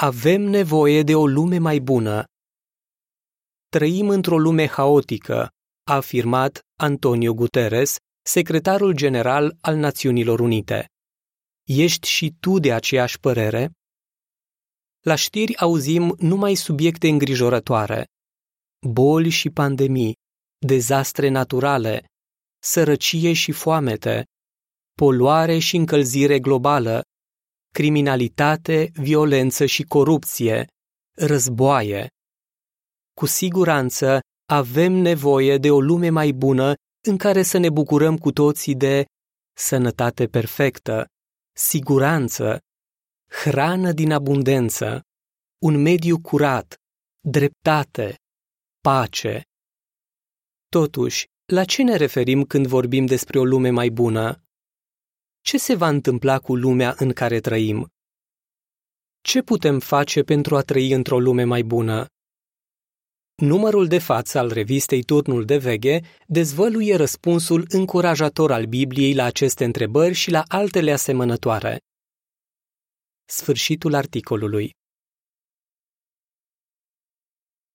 Avem nevoie de o lume mai bună. Trăim într-o lume haotică, a afirmat Antonio Guterres, secretarul general al Națiunilor Unite. Ești și tu de aceeași părere? La știri auzim numai subiecte îngrijorătoare. Boli și pandemii, dezastre naturale, sărăcie și foamete, poluare și încălzire globală, criminalitate, violență și corupție, războaie. Cu siguranță avem nevoie de o lume mai bună în care să ne bucurăm cu toții de sănătate perfectă, siguranță, hrană din abundență, un mediu curat, dreptate, pace. Totuși, la ce ne referim când vorbim despre o lume mai bună? Ce se va întâmpla cu lumea în care trăim? Ce putem face pentru a trăi într-o lume mai bună? Numărul de față al revistei Turnul de Veghe dezvăluie răspunsul încurajator al Bibliei la aceste întrebări și la altele asemănătoare. Sfârșitul articolului.